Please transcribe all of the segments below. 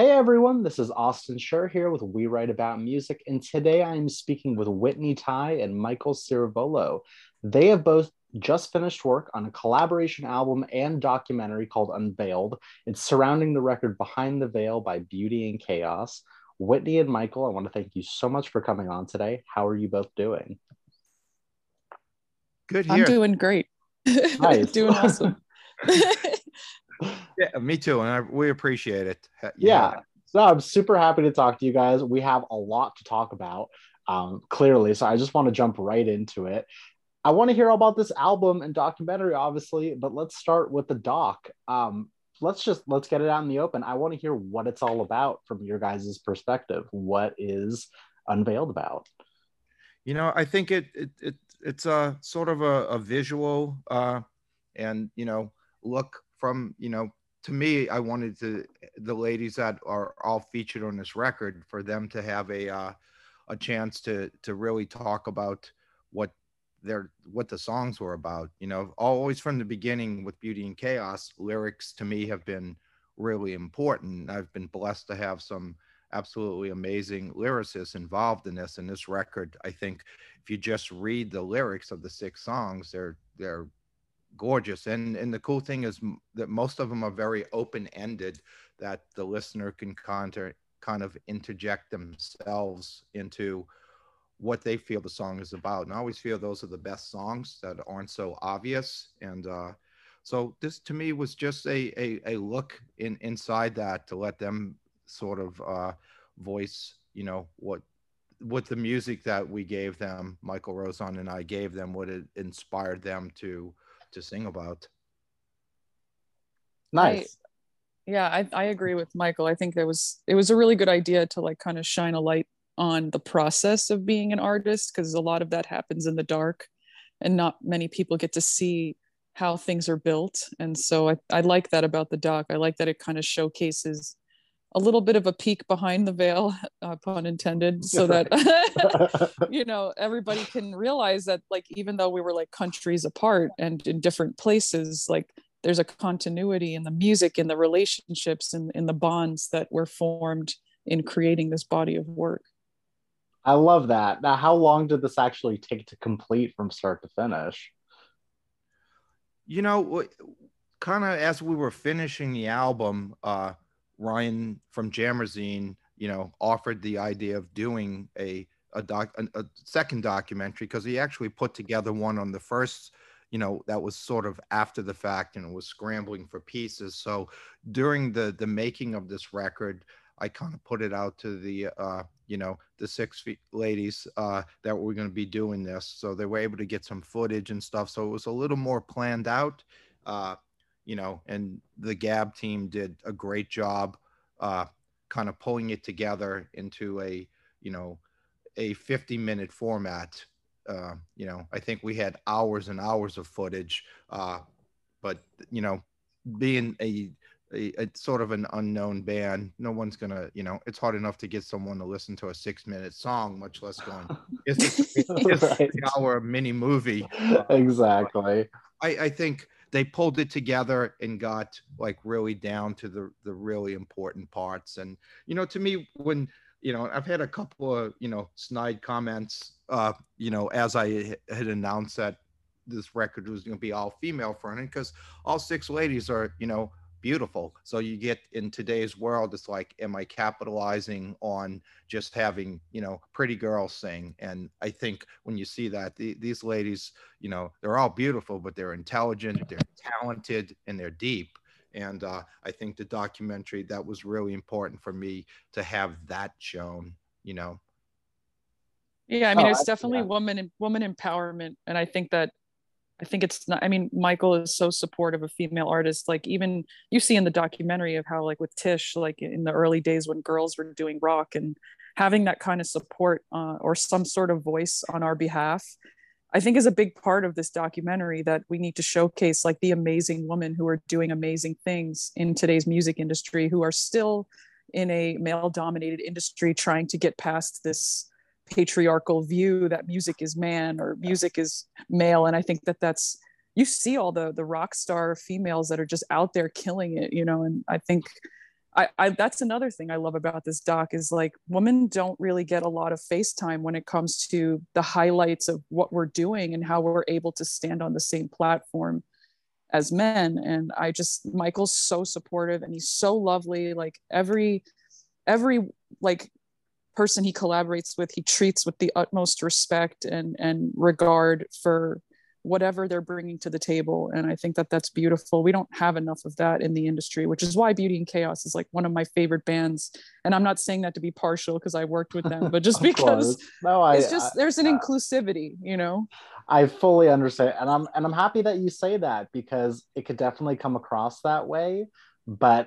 Hey everyone, this is Austin Scher here with We Write About Music, and today I am speaking with Whitney Tai and Michael Ciravolo. They have both just finished work on a collaboration album and documentary called Unveiled. It's surrounding the record Behind the Veil by Beauty in Chaos. Whitney and Michael, I want to thank you so much for coming on today. How are you both doing? Good here. I'm doing great. Nice. doing awesome. Yeah, me too, and I, we appreciate it. Ha- Yeah. So I'm super happy to talk to you guys. We have a lot to talk about, um, clearly. So I just want to jump right into it. I want to hear all about this album and documentary, obviously, but let's start with the doc. Um, let's just let's get it out in the open. I want to hear what it's all about from your guys' perspective. What is unveiled about? You know, I think it it, it it's a sort of a, a visual uh, and you know look from you know to me I wanted to the ladies that are all featured on this record for them to have a uh, a chance to to really talk about what their what the songs were about. You know, always from the beginning with Beauty in Chaos, lyrics to me have been really important. I've been blessed to have some absolutely amazing lyricists involved in this. And this record, I think, if you just read the lyrics of the six songs, they're they're gorgeous. And and the cool thing is that most of them are very open ended, that the listener can conter, kind of interject themselves into what they feel the song is about. And I always feel those are the best songs that aren't so obvious. And uh, so this to me was just a, a, a look in inside that to let them sort of uh, voice, you know, what what the music that we gave them, Michael Rozon and I gave them, what it inspired them to to sing about. Nice. yeah, I, I agree with Michael. I think there was it was a really good idea to like kind of shine a light on the process of being an artist because a lot of that happens in the dark and not many people get to see how things are built. And so I, I like that about the doc. I like that it kind of showcases a little bit of a peek behind the veil, uh, pun intended, so that you know everybody can realize that like even though we were like countries apart and in different places, like there's a continuity in the music, in the relationships, and in the bonds that were formed in creating this body of work. I love that. Now, how long did this actually take to complete from start to finish? You know, kind of as we were finishing the album, uh, Ryan from Jammerzine, you know, offered the idea of doing a a doc a, a second documentary because he actually put together one on the first, you know, that was sort of after the fact and was scrambling for pieces. So during the the making of this record, I kind of put it out to the uh, you know the six ladies uh, that were going to be doing this, so they were able to get some footage and stuff. So it was a little more planned out. Uh, you know, and the Gab team did a great job uh, kind of pulling it together into a, you know, a 50 minute format. Uh, you know, I think we had hours and hours of footage, uh, but, you know, being a, a, a, sort of an unknown band, no one's gonna, you know, it's hard enough to get someone to listen to a six minute song, much less going, it's, it's, it's Right. an hour mini movie. exactly. I, I think they pulled it together and got like really down to the the really important parts. And you know, to me, when you know, I've had a couple of you know snide comments, uh, you know, as I had announced that this record was going to be all female fronted because all six ladies are you know beautiful. So you get in today's world, it's like, am I capitalizing on just having, you know, pretty girls sing? And I think when you see that, the, these ladies, you know, they're all beautiful, but they're intelligent, they're talented, and they're deep. And uh, I think the documentary that was really important for me to have that shown, you know. Yeah, I mean, Oh, it's I- definitely yeah. woman woman empowerment, and I think that I think it's not. I mean, Michael is so supportive of female artists. Like even you see in the documentary of how, like with Tish, like in the early days when girls were doing rock and having that kind of support uh, or some sort of voice on our behalf, I think is a big part of this documentary that we need to showcase, like the amazing women who are doing amazing things in today's music industry, who are still in a male-dominated industry, trying to get past this patriarchal view that music is man or music is male and i think that that's you see all the the rock star females that are just out there killing it you know and i think I, I that's another thing I love about this doc is like women don't really get a lot of FaceTime when it comes to the highlights of what we're doing and how we're able to stand on the same platform as men. And I just Michael's so supportive and he's so lovely. Like every every like person he collaborates with, he treats with the utmost respect and and regard for whatever they're bringing to the table. And i think that that's beautiful. We don't have enough of that in the industry which is why beauty in chaos is like one of my favorite bands. And i'm not saying that to be partial because i worked with them but just because no, I, it's just I, there's an inclusivity you know? I fully understand. And i'm and i'm happy that you say that because it could definitely come across that way. But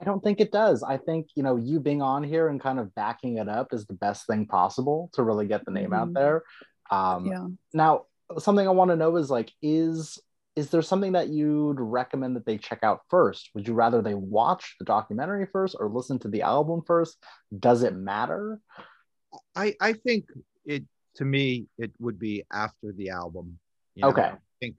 I don't think it does. I think, you know, you being on here and kind of backing it up is the best thing possible to really get the name mm-hmm. out there. Um, yeah. Now, something I want to know is like, is is there something that you'd recommend that they check out first? Would you rather they watch the documentary first or listen to the album first? Does it matter? I I think it to me it would be after the album. You know? Okay. I think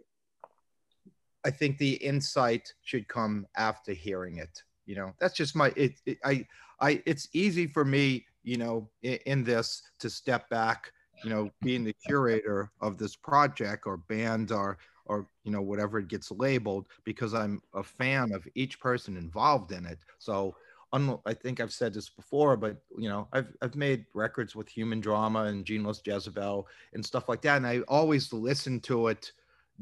I think the insight should come after hearing it. You know, that's just my it, it I I it's easy for me, you know, in, in this to step back you know, being the curator of this project or band or or you know whatever it gets labeled because I'm a fan of each person involved in it. So I think I've said this before, but you know, I've I've made records with Human Drama and Gene Loves Jezebel and stuff like that, and I always listen to it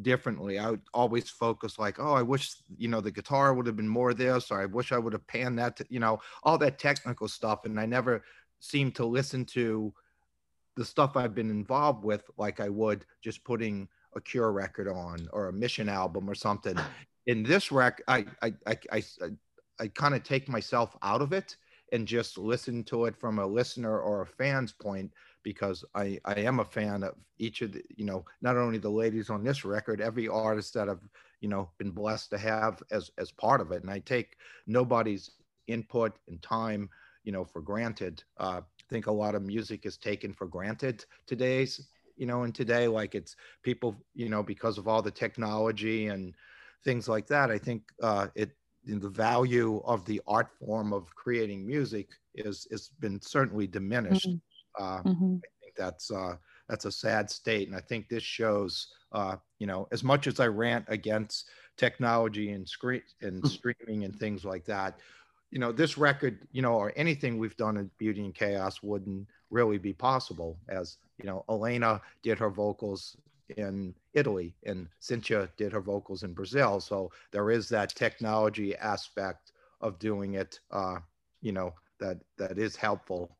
differently. I would always focus like, oh, I wish you know the guitar would have been more this, or I wish I would have panned that, to, you know, all that technical stuff, and I never seem to listen to the stuff I've been involved with, like I would just putting a Cure record on or a Mission album or something. In this rec, I I I I, I, I kind of take myself out of it and just listen to it from a listener or a fan's point because I I am a fan of each of the you know not only the ladies on this record, every artist that I've you know been blessed to have as as part of it, and I take nobody's input and time you know for granted. Uh, I think a lot of music is taken for granted today's you know and today like it's people you know because of all the technology and things like that i think uh, it the value of the art form of creating music is has been certainly diminished mm-hmm. Uh, mm-hmm. i think that's uh, that's a sad state and i think this shows uh, you know as much as i rant against technology and screen and mm. streaming and things like that you know, this record, you know, or anything we've done in Beauty in Chaos wouldn't really be possible as, you know, Elena did her vocals in Italy and Cynthia did her vocals in Brazil. So there is that technology aspect of doing it, uh, you know, that that is helpful.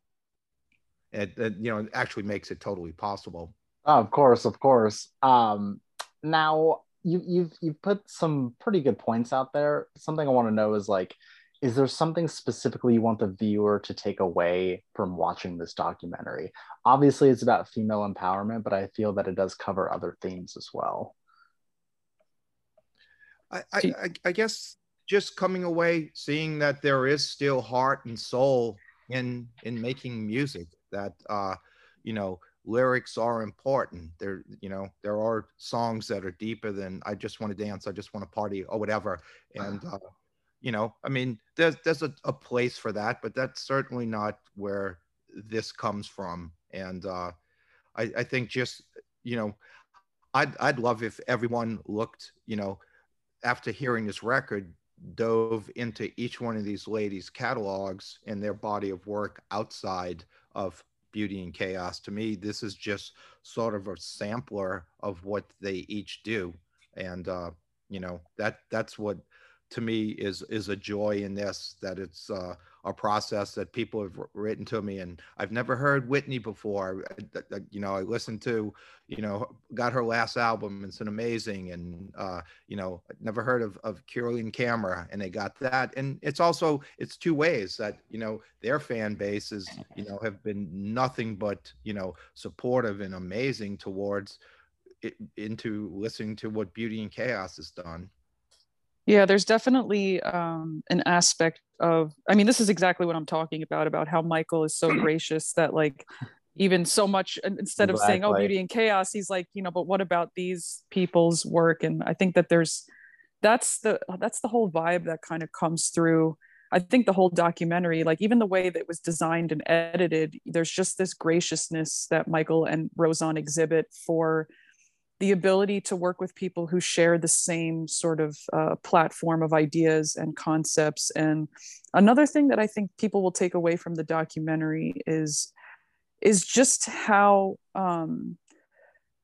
It, it you know, actually makes it totally possible. Of course, of course. Um, now you, you've you've put some pretty good points out there. Something I want to know is like, is there something specifically you want the viewer to take away from watching this documentary? Obviously, it's about female empowerment, but I feel that it does cover other themes as well. I, I, I guess just coming away seeing that there is still heart and soul in in making music that uh you know lyrics are important there you know there are songs that are deeper than i just want to dance i just want to party or whatever and uh, you know i mean there's there's a, a place for that but that's certainly not where this comes from. And uh i i think just you know i'd i'd love if everyone looked you know after hearing this record dove into each one of these ladies catalogs and their body of work outside of beauty in chaos. To me this is just sort of a sampler of what they each do. And uh you know that that's what to me is is a joy in this that it's uh, a process that people have written to me and i've never heard whitney before. You know i listened to you know got her last album it's an amazing and uh, you know never heard of, of Kirlian Camera and they got that and it's also it's two ways that you know their fan bases you know have been nothing but you know supportive and amazing towards it, into listening to what beauty in chaos has done yeah, there's definitely um, an aspect of, I mean, this is exactly what I'm talking about, about how Michael is so gracious that, like, even so much, instead of saying, oh, beauty in chaos, he's like, you know, but what about these people's work? And I think that there's, that's the that's the whole vibe that kind of comes through I think the whole documentary, like even the way that it was designed and edited, there's just this graciousness that Michael and Rozon exhibit for the ability to work with people who share the same sort of uh, platform of ideas and concepts. And another thing that I think people will take away from the documentary is is just how um,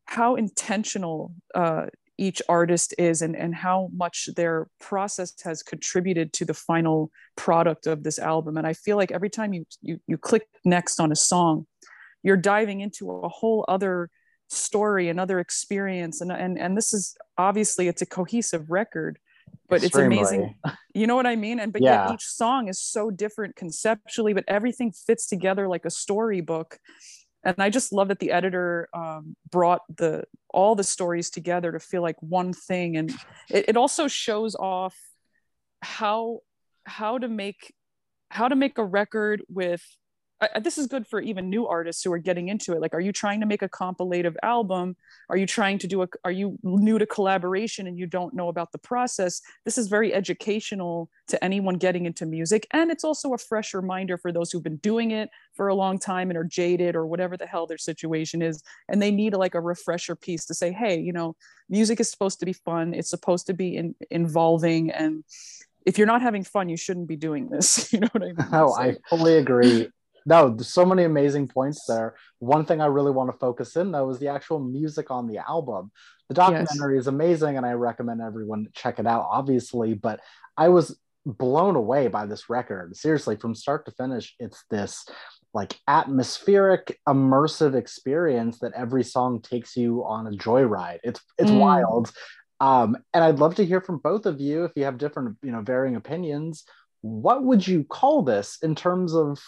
how intentional uh, each artist is and, and how much their process has contributed to the final product of this album. And I feel like every time you you, you click next on a song, you're diving into a whole other story, another experience. And and and this is obviously it's a cohesive record, but Extremely. it's amazing. You know what I mean? And but yeah. yet each song is so different conceptually, but everything fits together like a storybook and i just love that the editor um, brought the all the stories together to feel like one thing and it, it also shows off how how to make how to make a record with I, this is good for even new artists who are getting into it. Like are you trying to make a compilative album? Are you trying to do a are you new to collaboration and you don't know about the process? This is very educational to anyone getting into music. And it's also a fresh reminder for those who've been doing it for a long time and are jaded or whatever the hell their situation is. And they need like a refresher piece to say hey you know music is supposed to be fun. It's supposed to be in, involving. And if you're not having fun, you shouldn't be doing this. You know what I mean? Oh, so. I fully agree no, there's so many amazing points there. One thing I really want to focus in though is the actual music on the album. The documentary yes. is amazing and I recommend everyone check it out, obviously. But I was blown away by this record. Seriously, from start to finish, it's this like atmospheric, immersive experience that every song takes you on a joyride. It's it's mm. wild. Um, and I'd love to hear from both of you if you have different, you know, varying opinions. What would you call this in terms of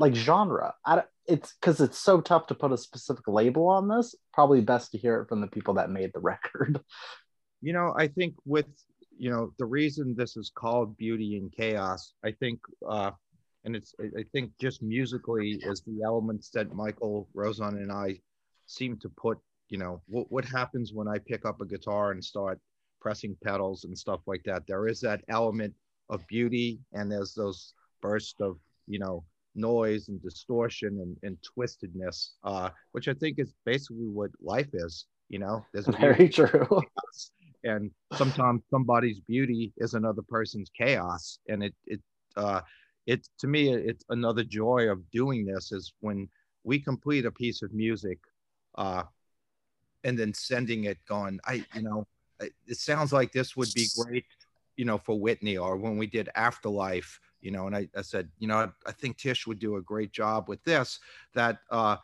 like genre. I, it's because it's so tough to put a specific label on this. Probably best to hear it from the people that made the record. You know, I think with you know the reason this is called Beauty in Chaos. I think, uh, and it's I think just musically is the elements that Michael Rozon and I seem to put. You know, what what happens when I pick up a guitar and start pressing pedals and stuff like that. There is that element of beauty, and there's those bursts of you know noise and distortion and, and twistedness, uh, which I think is basically what life is. You know, there's very true. and sometimes somebody's beauty is another person's chaos, and it it uh, it to me it's another joy of doing this is when we complete a piece of music, uh, and then sending it, going, I you know, it sounds like this would be great, you know, for Whitney, or when we did Afterlife you know, and I, I said, you know, I, I, think Tish would do a great job with this, that uh,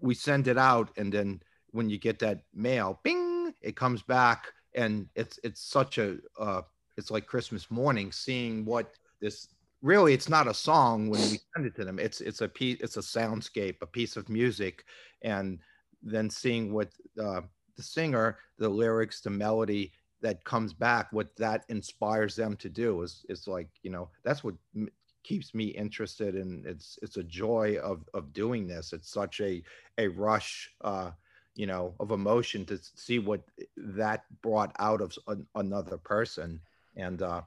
we send it out. And then when you get that mail, bing, it comes back. And it's, it's such a, uh, it's like Christmas morning seeing what this really, it's not a song when we send it to them. It's, it's a piece, it's a soundscape, a piece of music. And then seeing what uh, the singer, the lyrics, the melody, that comes back what that inspires them to do is is like you know that's what m- keeps me interested and it's it's a joy of of doing this. It's such a a rush uh you know of emotion to see what that brought out of another person. And uh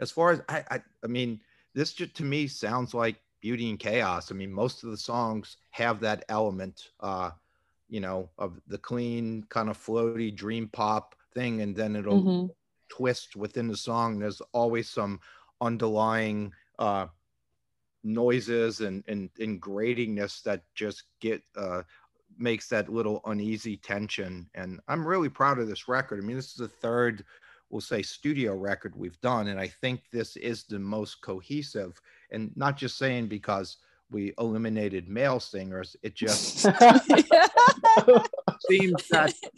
as far as I, I i mean this just to me sounds like beauty in chaos. I mean most of the songs have that element uh you know of the clean kind of floaty dream pop thing and then it'll mm-hmm. twist within the song. There's always some underlying uh noises and and, and gratingness that just get uh makes that little uneasy tension. And i'm really proud of this record. I mean this is the third we'll say studio record we've done and i think this is the most cohesive. And not just saying because we eliminated male singers it just seems that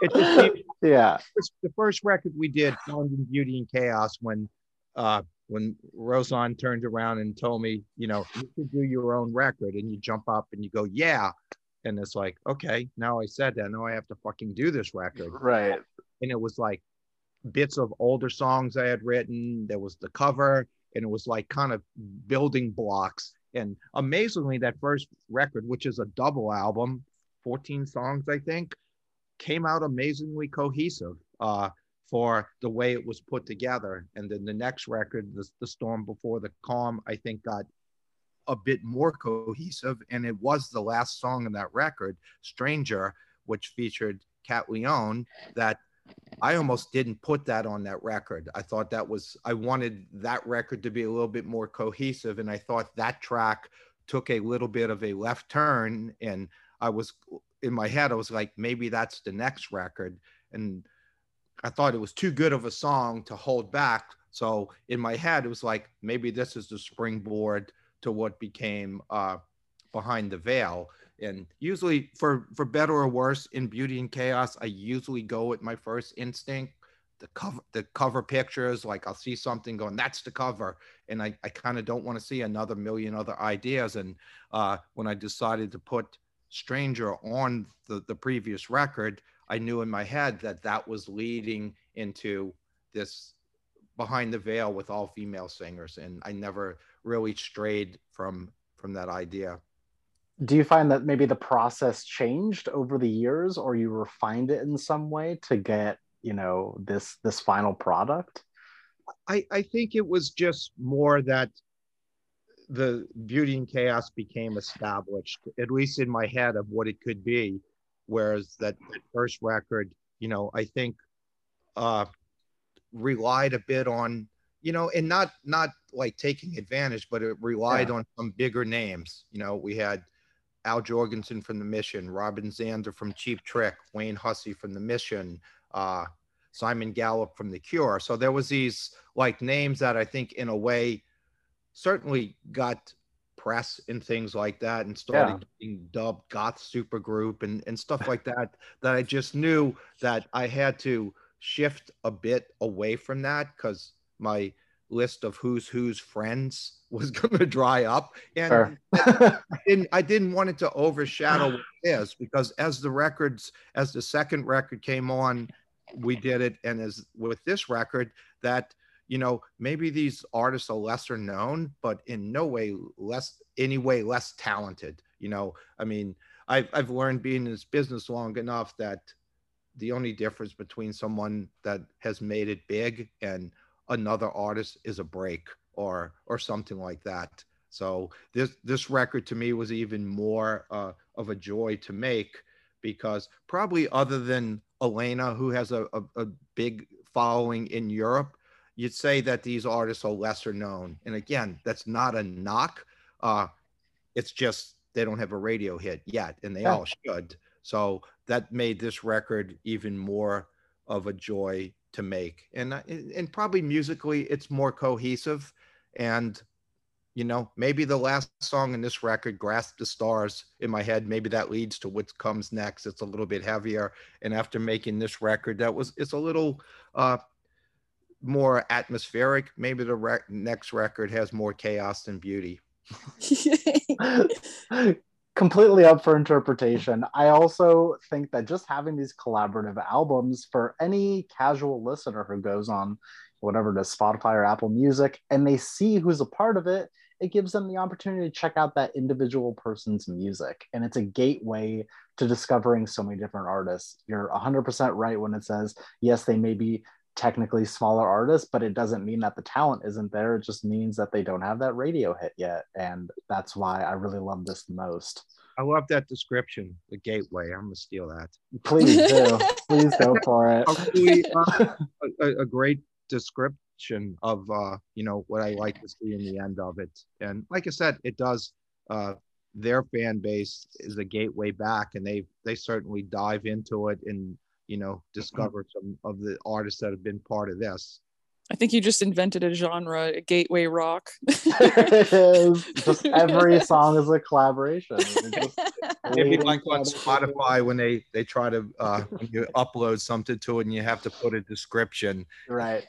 it just seems, yeah. The first record we did, Finding Beauty in Chaos, when uh, when Rozon turned around and told me, you know, you could do your own record, and you jump up and you go, yeah, and it's like, okay, now I said that, now I have to fucking do this record, right? And it was like bits of older songs I had written. There was the cover, and it was like kind of building blocks. And amazingly, that first record, which is a double album, 14 songs, I think, came out amazingly cohesive. Uh, for the way it was put together. And then the next record, the, the Storm Before the Calm, I think got a bit more cohesive. And it was the last song in that record, Stranger, which featured Cat Leone, that I almost didn't put that on that record. I thought that was, I wanted that record to be a little bit more cohesive. And I thought that track took a little bit of a left turn. And I was in my head, I was like, maybe that's the next record. And I thought it was too good of a song to hold back. So in my head, it was like, maybe this is the springboard to what became uh, Behind the Veil. And usually, for for better or worse, in Beauty in Chaos, I usually go with my first instinct. The cover, the cover pictures, like I'll see something going, that's the cover, and I, I kind of don't want to see another million other ideas. And uh, when I decided to put Stranger on the the previous record, I knew in my head that that was leading into this behind the veil with all female singers and i never really strayed from from that idea do you find that maybe the process changed over the years or you refined it in some way to get you know this this final product? I i think it was just more that the beauty in chaos became established at least in my head of what it could be. Whereas that, that first record you know i think uh relied a bit on you know and not not like taking advantage but it relied yeah. on some bigger names. You know we had al jourgensen from the mission robin zander from cheap trick wayne hussey from the mission uh simon gallup from the cure so there was these like names that i think in a way certainly got press and things like that and started yeah. being dubbed goth supergroup and, and stuff like that that i just knew that i had to shift a bit away from that because my list of who's who's friends was going to dry up. And sure. I, didn't, I didn't want it to overshadow this because as the records as the second record came on we did it. And as with this record that you know maybe these artists are lesser known but in no way less any way less talented you know? I mean i've, I've learned being in this business long enough that the only difference between someone that has made it big and another artist is a break or or something like that. So this this record to me was even more uh, of a joy to make because probably other than elena who has a, a, a big following in europe you'd say that these artists are lesser known. And again that's not a knock. Uh, it's just they don't have a radio hit yet and they yeah. all should. So that made this record even more of a joy to make. And uh, and probably musically it's more cohesive and you know, maybe the last song in this record, Grasp the Stars, in my head, maybe that leads to what comes next. It's a little bit heavier. And after making this record, that was, it's a little uh, more atmospheric. Maybe the rec- next record has more chaos than beauty. completely up for interpretation. I also think that just having these collaborative albums for any casual listener who goes on whatever to Spotify or Apple Music and they see who's a part of it, it gives them the opportunity to check out that individual person's music. And it's a gateway to discovering so many different artists. You're 100% right when it says, yes, they may be technically smaller artists, but it doesn't mean that the talent isn't there. It just means that they don't have that radio hit yet. And that's why I really love this the most. I love that description, the gateway. I'm gonna steal that. Please do. Please go for it. Really, uh, a, a, great description of uh, you know what I like to see in the end of it. And like I said, it does. Uh, their fan base is a gateway back, and they they certainly dive into it and you know, discover some of the artists that have been part of this. I think you just invented a genre, a gateway rock. it is. Just every song is a collaboration. Maybe like on Spotify when they they try to uh, when you upload something to it and you have to put a description. Right.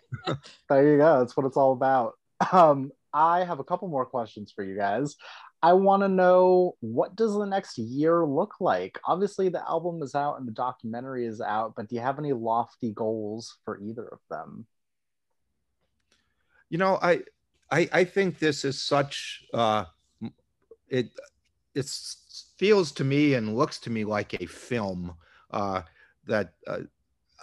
there you go. That's what it's all about. Um, I have a couple more questions for you guys. I want to know what does the next year look like? Obviously, the album is out and the documentary is out, but do you have any lofty goals for either of them? You know, I I, I think this is such uh, it it feels to me and looks to me like a film uh, that uh,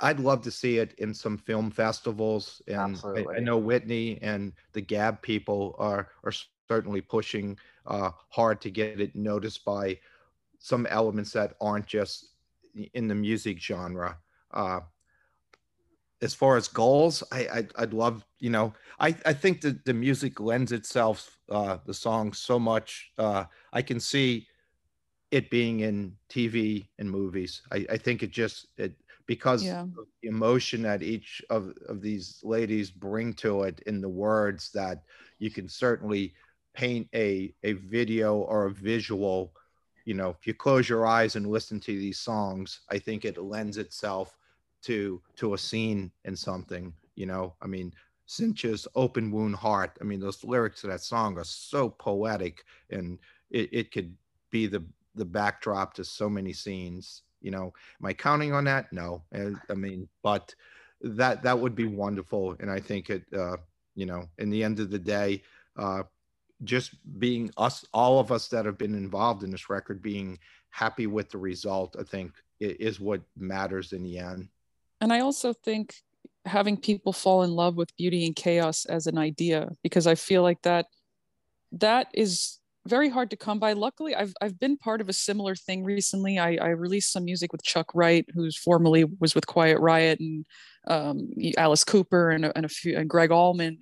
I'd love to see it in some film festivals, and I, I, know Whitney and the Gab people are are certainly pushing uh, hard to get it noticed by some elements that aren't just in the music genre. Uh, as far as goals, I, I'd, I'd love, you know, I, I think that the music lends itself, uh, the song so much. Uh, I can see it being in TV and movies. I, I think it just, it, because yeah. of the emotion that each of, of these ladies bring to it in the words that you can certainly paint a, a video or a visual, you know, if you close your eyes and listen to these songs, I think it lends itself to to a scene in something you know? I mean cinch's open wound heart i mean those lyrics of that song are so poetic and it, it could be the the backdrop to so many scenes you know? Am i counting on that? No. I mean but that that would be wonderful and i think it uh you know in the end of the day uh just being us all of us that have been involved in this record being happy with the result i think is what matters in the end and I also think having people fall in love with beauty in chaos as an idea because I feel like that that is very hard to come by. Luckily, I've I've been part of a similar thing recently. I, I released some music with Chuck Wright, who's formerly was with Quiet Riot, and um, Alice Cooper, and, and a few, and Gregg Allman.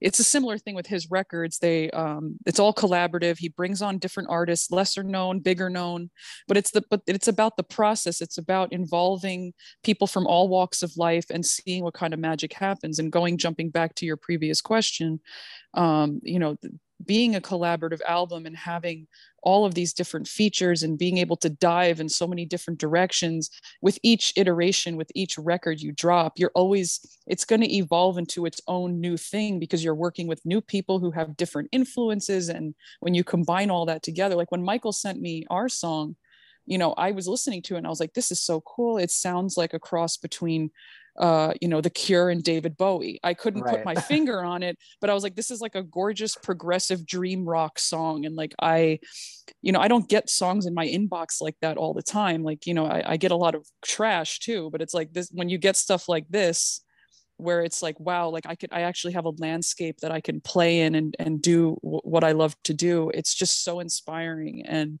It's a similar thing with his records. They um, it's all collaborative. He brings on different artists, lesser known, bigger known, but it's the but it's about the process. It's about involving people from all walks of life and seeing what kind of magic happens. And going jumping back to your previous question, um, you know, being a collaborative album and having all of these different features and being able to dive in so many different directions with each iteration with each record you drop you're always it's going to evolve into its own new thing because you're working with new people who have different influences. And when you combine all that together like when michael sent me our song you know i was listening to it and i was like this is so cool. It sounds like a cross between uh, you know, The Cure and David Bowie. I couldn't right. put my finger on it, but I was like, this is like a gorgeous progressive dream rock song. And like, I, you know, I don't get songs in my inbox like that all the time. Like, you know, I, I get a lot of trash too, but it's like this when you get stuff like this, where it's like wow like i could i actually have a landscape that i can play in and and do w- what i love to do. It's just so inspiring. And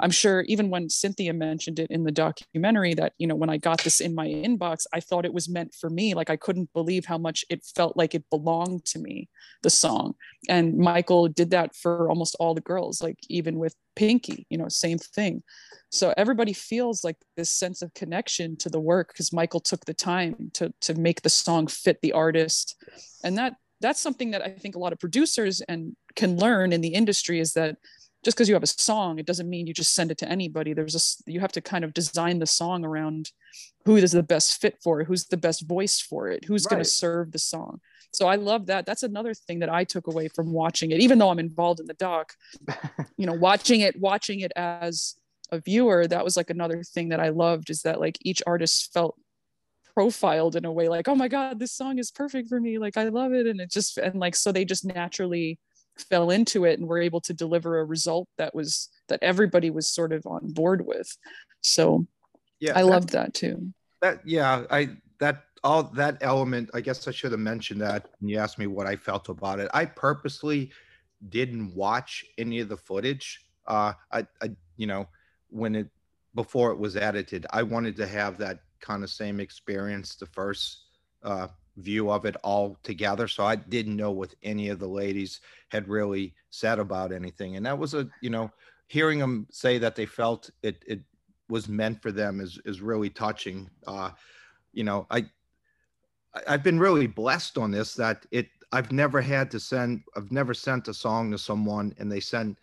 i'm sure even when cynthia mentioned it in the documentary that you know when i got this in my inbox i thought it was meant for me. Like i couldn't believe how much it felt like it belonged to me the song. And michael did that for almost all the girls like even with pinky you know same thing. So everybody feels like this sense of connection to the work because michael took the time to to make the song fit the artist. And that that's something that i think a lot of producers and can learn in the industry is that just because you have a song it doesn't mean you just send it to anybody. There's a you have to kind of design the song around who is the best fit for it who's the best voice for it who's right. going to serve the song so i love that. That's another thing that i took away from watching it even though i'm involved in the doc you know watching it watching it as a viewer that was like another thing that i loved is that like each artist felt profiled in a way like oh my god this song is perfect for me like i love it. And it just and like so they just naturally fell into it and were able to deliver a result that was that everybody was sort of on board with. So yeah i loved that too. That yeah i that all that element i guess i should have mentioned that when you asked me what i felt about it. I purposely didn't watch any of the footage. Uh i, I you know when it before it was edited i wanted to have that kind of same experience the first uh, view of it all together. So i didn't know what any of the ladies had really said about anything. And that was a you know hearing them say that they felt it it was meant for them is is really touching. Uh you know i i've been really blessed on this that it i've never had to send i've never sent a song to someone and they send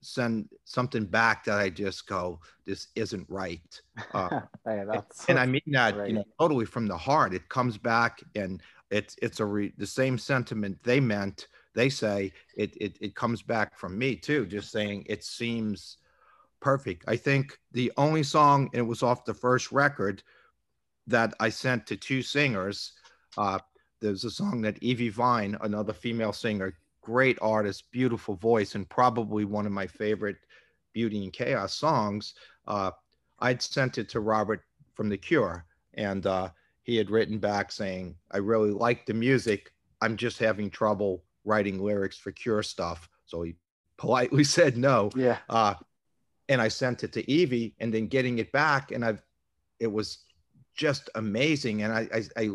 send something back that I just go, this isn't right. Uh, hey, and I mean that great. you know totally from the heart. It comes back and it's it's a re, the same sentiment they meant. They say it, it it comes back from me too, just saying it seems perfect. I think the only song it was off the first record that I sent to two singers. Uh, there's a song that Evi Vine, another female singer, great artist, beautiful voice, and probably one of my favorite Beauty in Chaos songs. Uh, I'd sent it to Robert from The Cure, and uh, he had written back saying, I really like the music. I'm just having trouble writing lyrics for Cure stuff. So he politely said no. Yeah. Uh, and I sent it to Evie and then getting it back. And I've, it was just amazing. And I, I, I,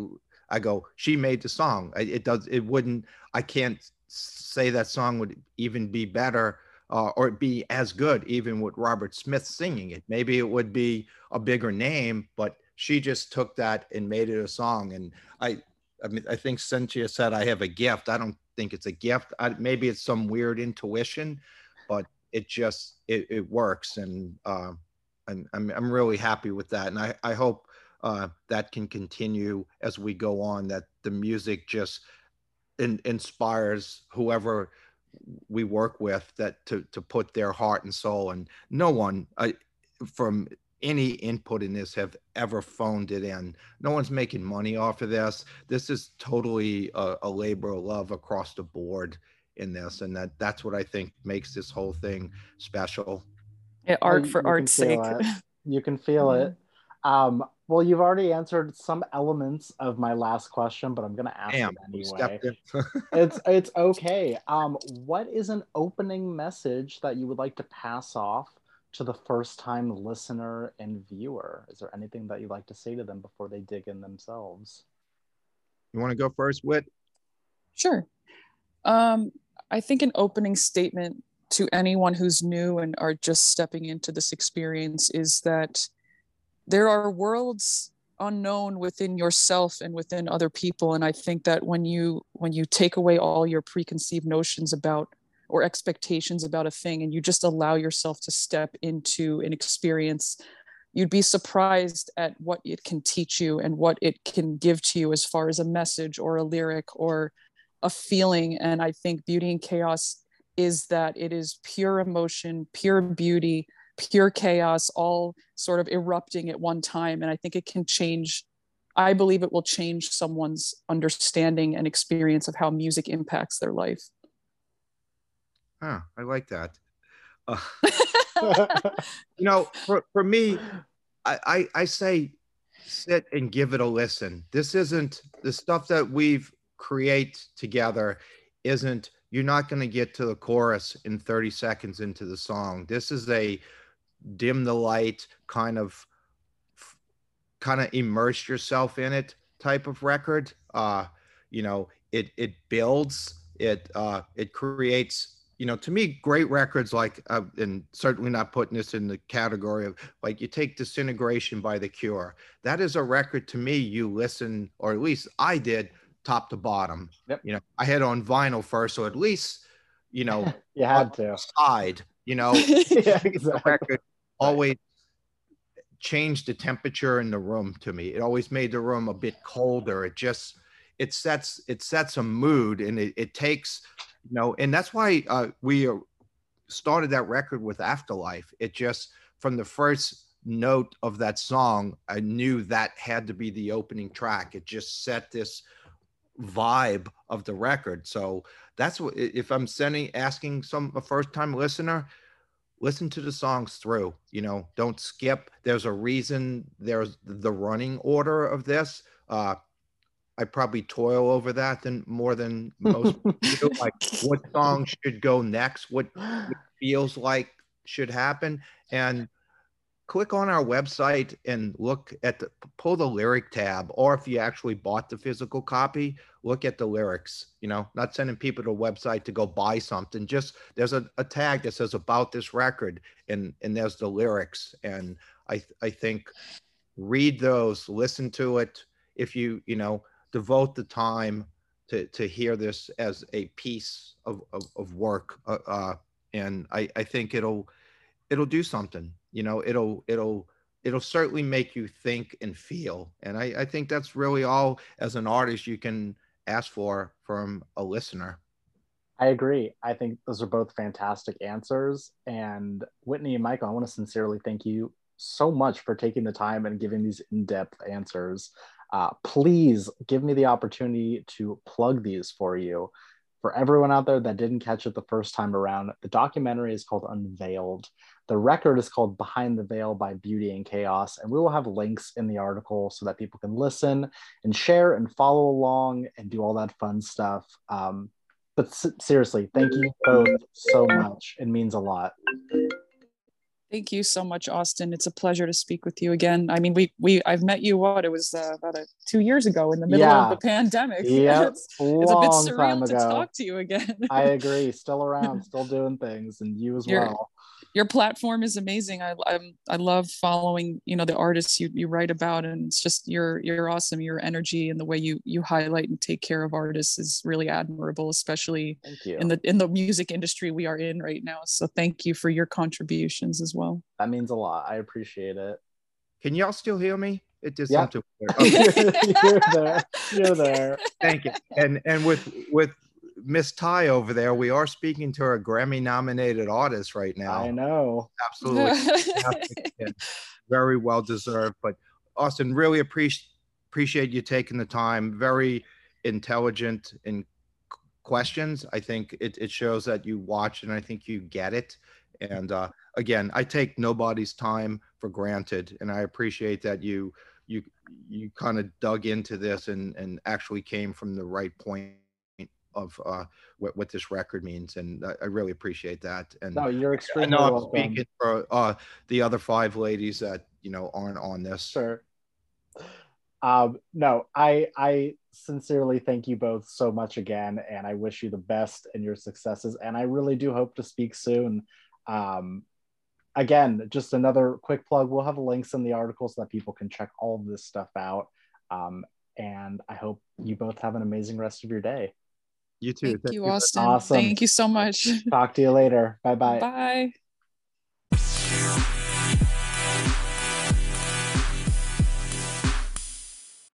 I go, she made the song. It does, it wouldn't, I can't say that song would even be better uh, or be as good, even with Robert Smith singing it. Maybe it would be a bigger name, but she just took that and made it a song. And I, I mean, I think Cynthia said I have a gift. I don't think it's a gift. I, maybe it's some weird intuition, but it just it, it works, and uh, I'm, I'm I'm really happy with that. And I I hope uh, that can continue as we go on. That the music just in, inspires whoever we work with that to to put their heart and soul. And no one I, from any input in this have ever phoned it in. No one's making money off of this. This is totally a, a, labor of love across the board in this, and that that's what I think makes this whole thing special. Yeah, art for art's sake. It. You can feel mm-hmm. it. Um, well, you've already answered some elements of my last question, but I'm going to ask Damn, it anyway. it's it's okay. Um, what is an opening message that you would like to pass off to the first time listener and viewer? Is there anything that you'd like to say to them before they dig in themselves? You want to go first, Whit? Sure. Um, I think an opening statement to anyone who's new and are just stepping into this experience is that there are worlds unknown within yourself and within other people. And i think that when you when you take away all your preconceived notions about or expectations about a thing and you just allow yourself to step into an experience you'd be surprised at what it can teach you and what it can give to you as far as a message or a lyric or a feeling. And i think beauty in chaos is that. It is pure emotion pure beauty pure chaos all sort of erupting at one time and i think it can change i believe it will change someone's understanding and experience of how music impacts their life Huh, I like that. Uh, you know, for, for me, I, I, I say sit and give it a listen. This isn't the stuff that we've create together isn't you're not going to get to the chorus in 30 seconds into the song. This is a dim the light kind of kind of immerse yourself in it type of record. Uh, you know, it it builds, it uh, it creates you know, to me, great records like, uh, and certainly not putting this in the category of like you take Disintegration by The Cure. That is a record to me you listen, or at least I did, top to bottom. Yep. You know, I had on vinyl first, so at least, you know, you had to side. You know, yeah, exactly. record always changed the temperature in the room to me. It always made the room a bit colder. It just it sets it sets a mood, and it, it takes you know, and that's why uh, we uh, started that record with Afterlife. It just from the first note of that song, I knew that had to be the opening track. It just set this vibe of the record. So that's what if I'm sending asking some a first time listener, listen to the songs through. You know, don't skip. There's a reason. There's the running order of this. Uh, I probably toil over that than more than most do. Like what song should go next, what feels like should happen, and click on our website and look at the pull the lyric tab, or if you actually bought the physical copy, look at the lyrics. You know, not sending people to a website to go buy something. Just there's a, a tag that says about this record, and and there's the lyrics, and I I think read those, listen to it. If you you know devote the time to to hear this as a piece of of, of work uh, uh, and I, I think it'll it'll do something you know it'll it'll it'll certainly make you think and feel and I, I think that's really all as an artist you can ask for from a listener I agree. I think those are both fantastic answers. And Whitney and Michael, I want to sincerely thank you so much for taking the time and giving these in depth answers uh, please give me the opportunity to plug these for you. for everyone out there that didn't catch it the first time around, the documentary is called Unveiled. The record is called Behind the Veil by Beauty in Chaos. And we will have links in the article so that people can listen and share and follow along and do all that fun stuff. Um, but s- seriously, thank you both so much. It means a lot. Thank you so much, Austin. It's a pleasure to speak with you again. I mean, we we I've met you what it was uh, about a, two years ago in the middle Yeah. of the pandemic. Yeah, it's, it's a bit long time surreal to talk to you again. I agree. Still around, still doing things, and you as You're- well. Your platform is amazing. I I'm, I love following you know the artists you, you write about, and it's just you're you're awesome. Your energy and the way you you highlight and take care of artists is really admirable, especially in the in the music industry we are in right now. So thank you for your contributions as well. that means a lot. I appreciate it. Can y'all still hear me? It did Yeah. something. weird. Okay, you're there. You're there. thank you. And and with with Miss Tai over there, we are speaking to a Grammy nominated artist right now. I know. Absolutely very well deserved. But Austin, really appreciate appreciate you taking the time. Very intelligent in questions. I think it, it shows that you watch and I think you get it. And uh, again, I take nobody's time for granted, and I appreciate that you you you kind of dug into this and and actually came from the right point of uh, what what this record means, and I, I really appreciate that. And No, you're extremely I know I'm welcome. speaking for uh, the other five ladies that you know aren't on this. Sure. Um, no, I I sincerely thank you both so much again, and I wish you the best in your successes. And I really do hope to speak soon. Um, again, just another quick plug. We'll have links in the article so that people can check all of this stuff out. Um, and I hope you both have an amazing rest of your day. You too. Thank you, very Austin. Awesome. Thank you so much. Talk to you later. Bye bye. Bye.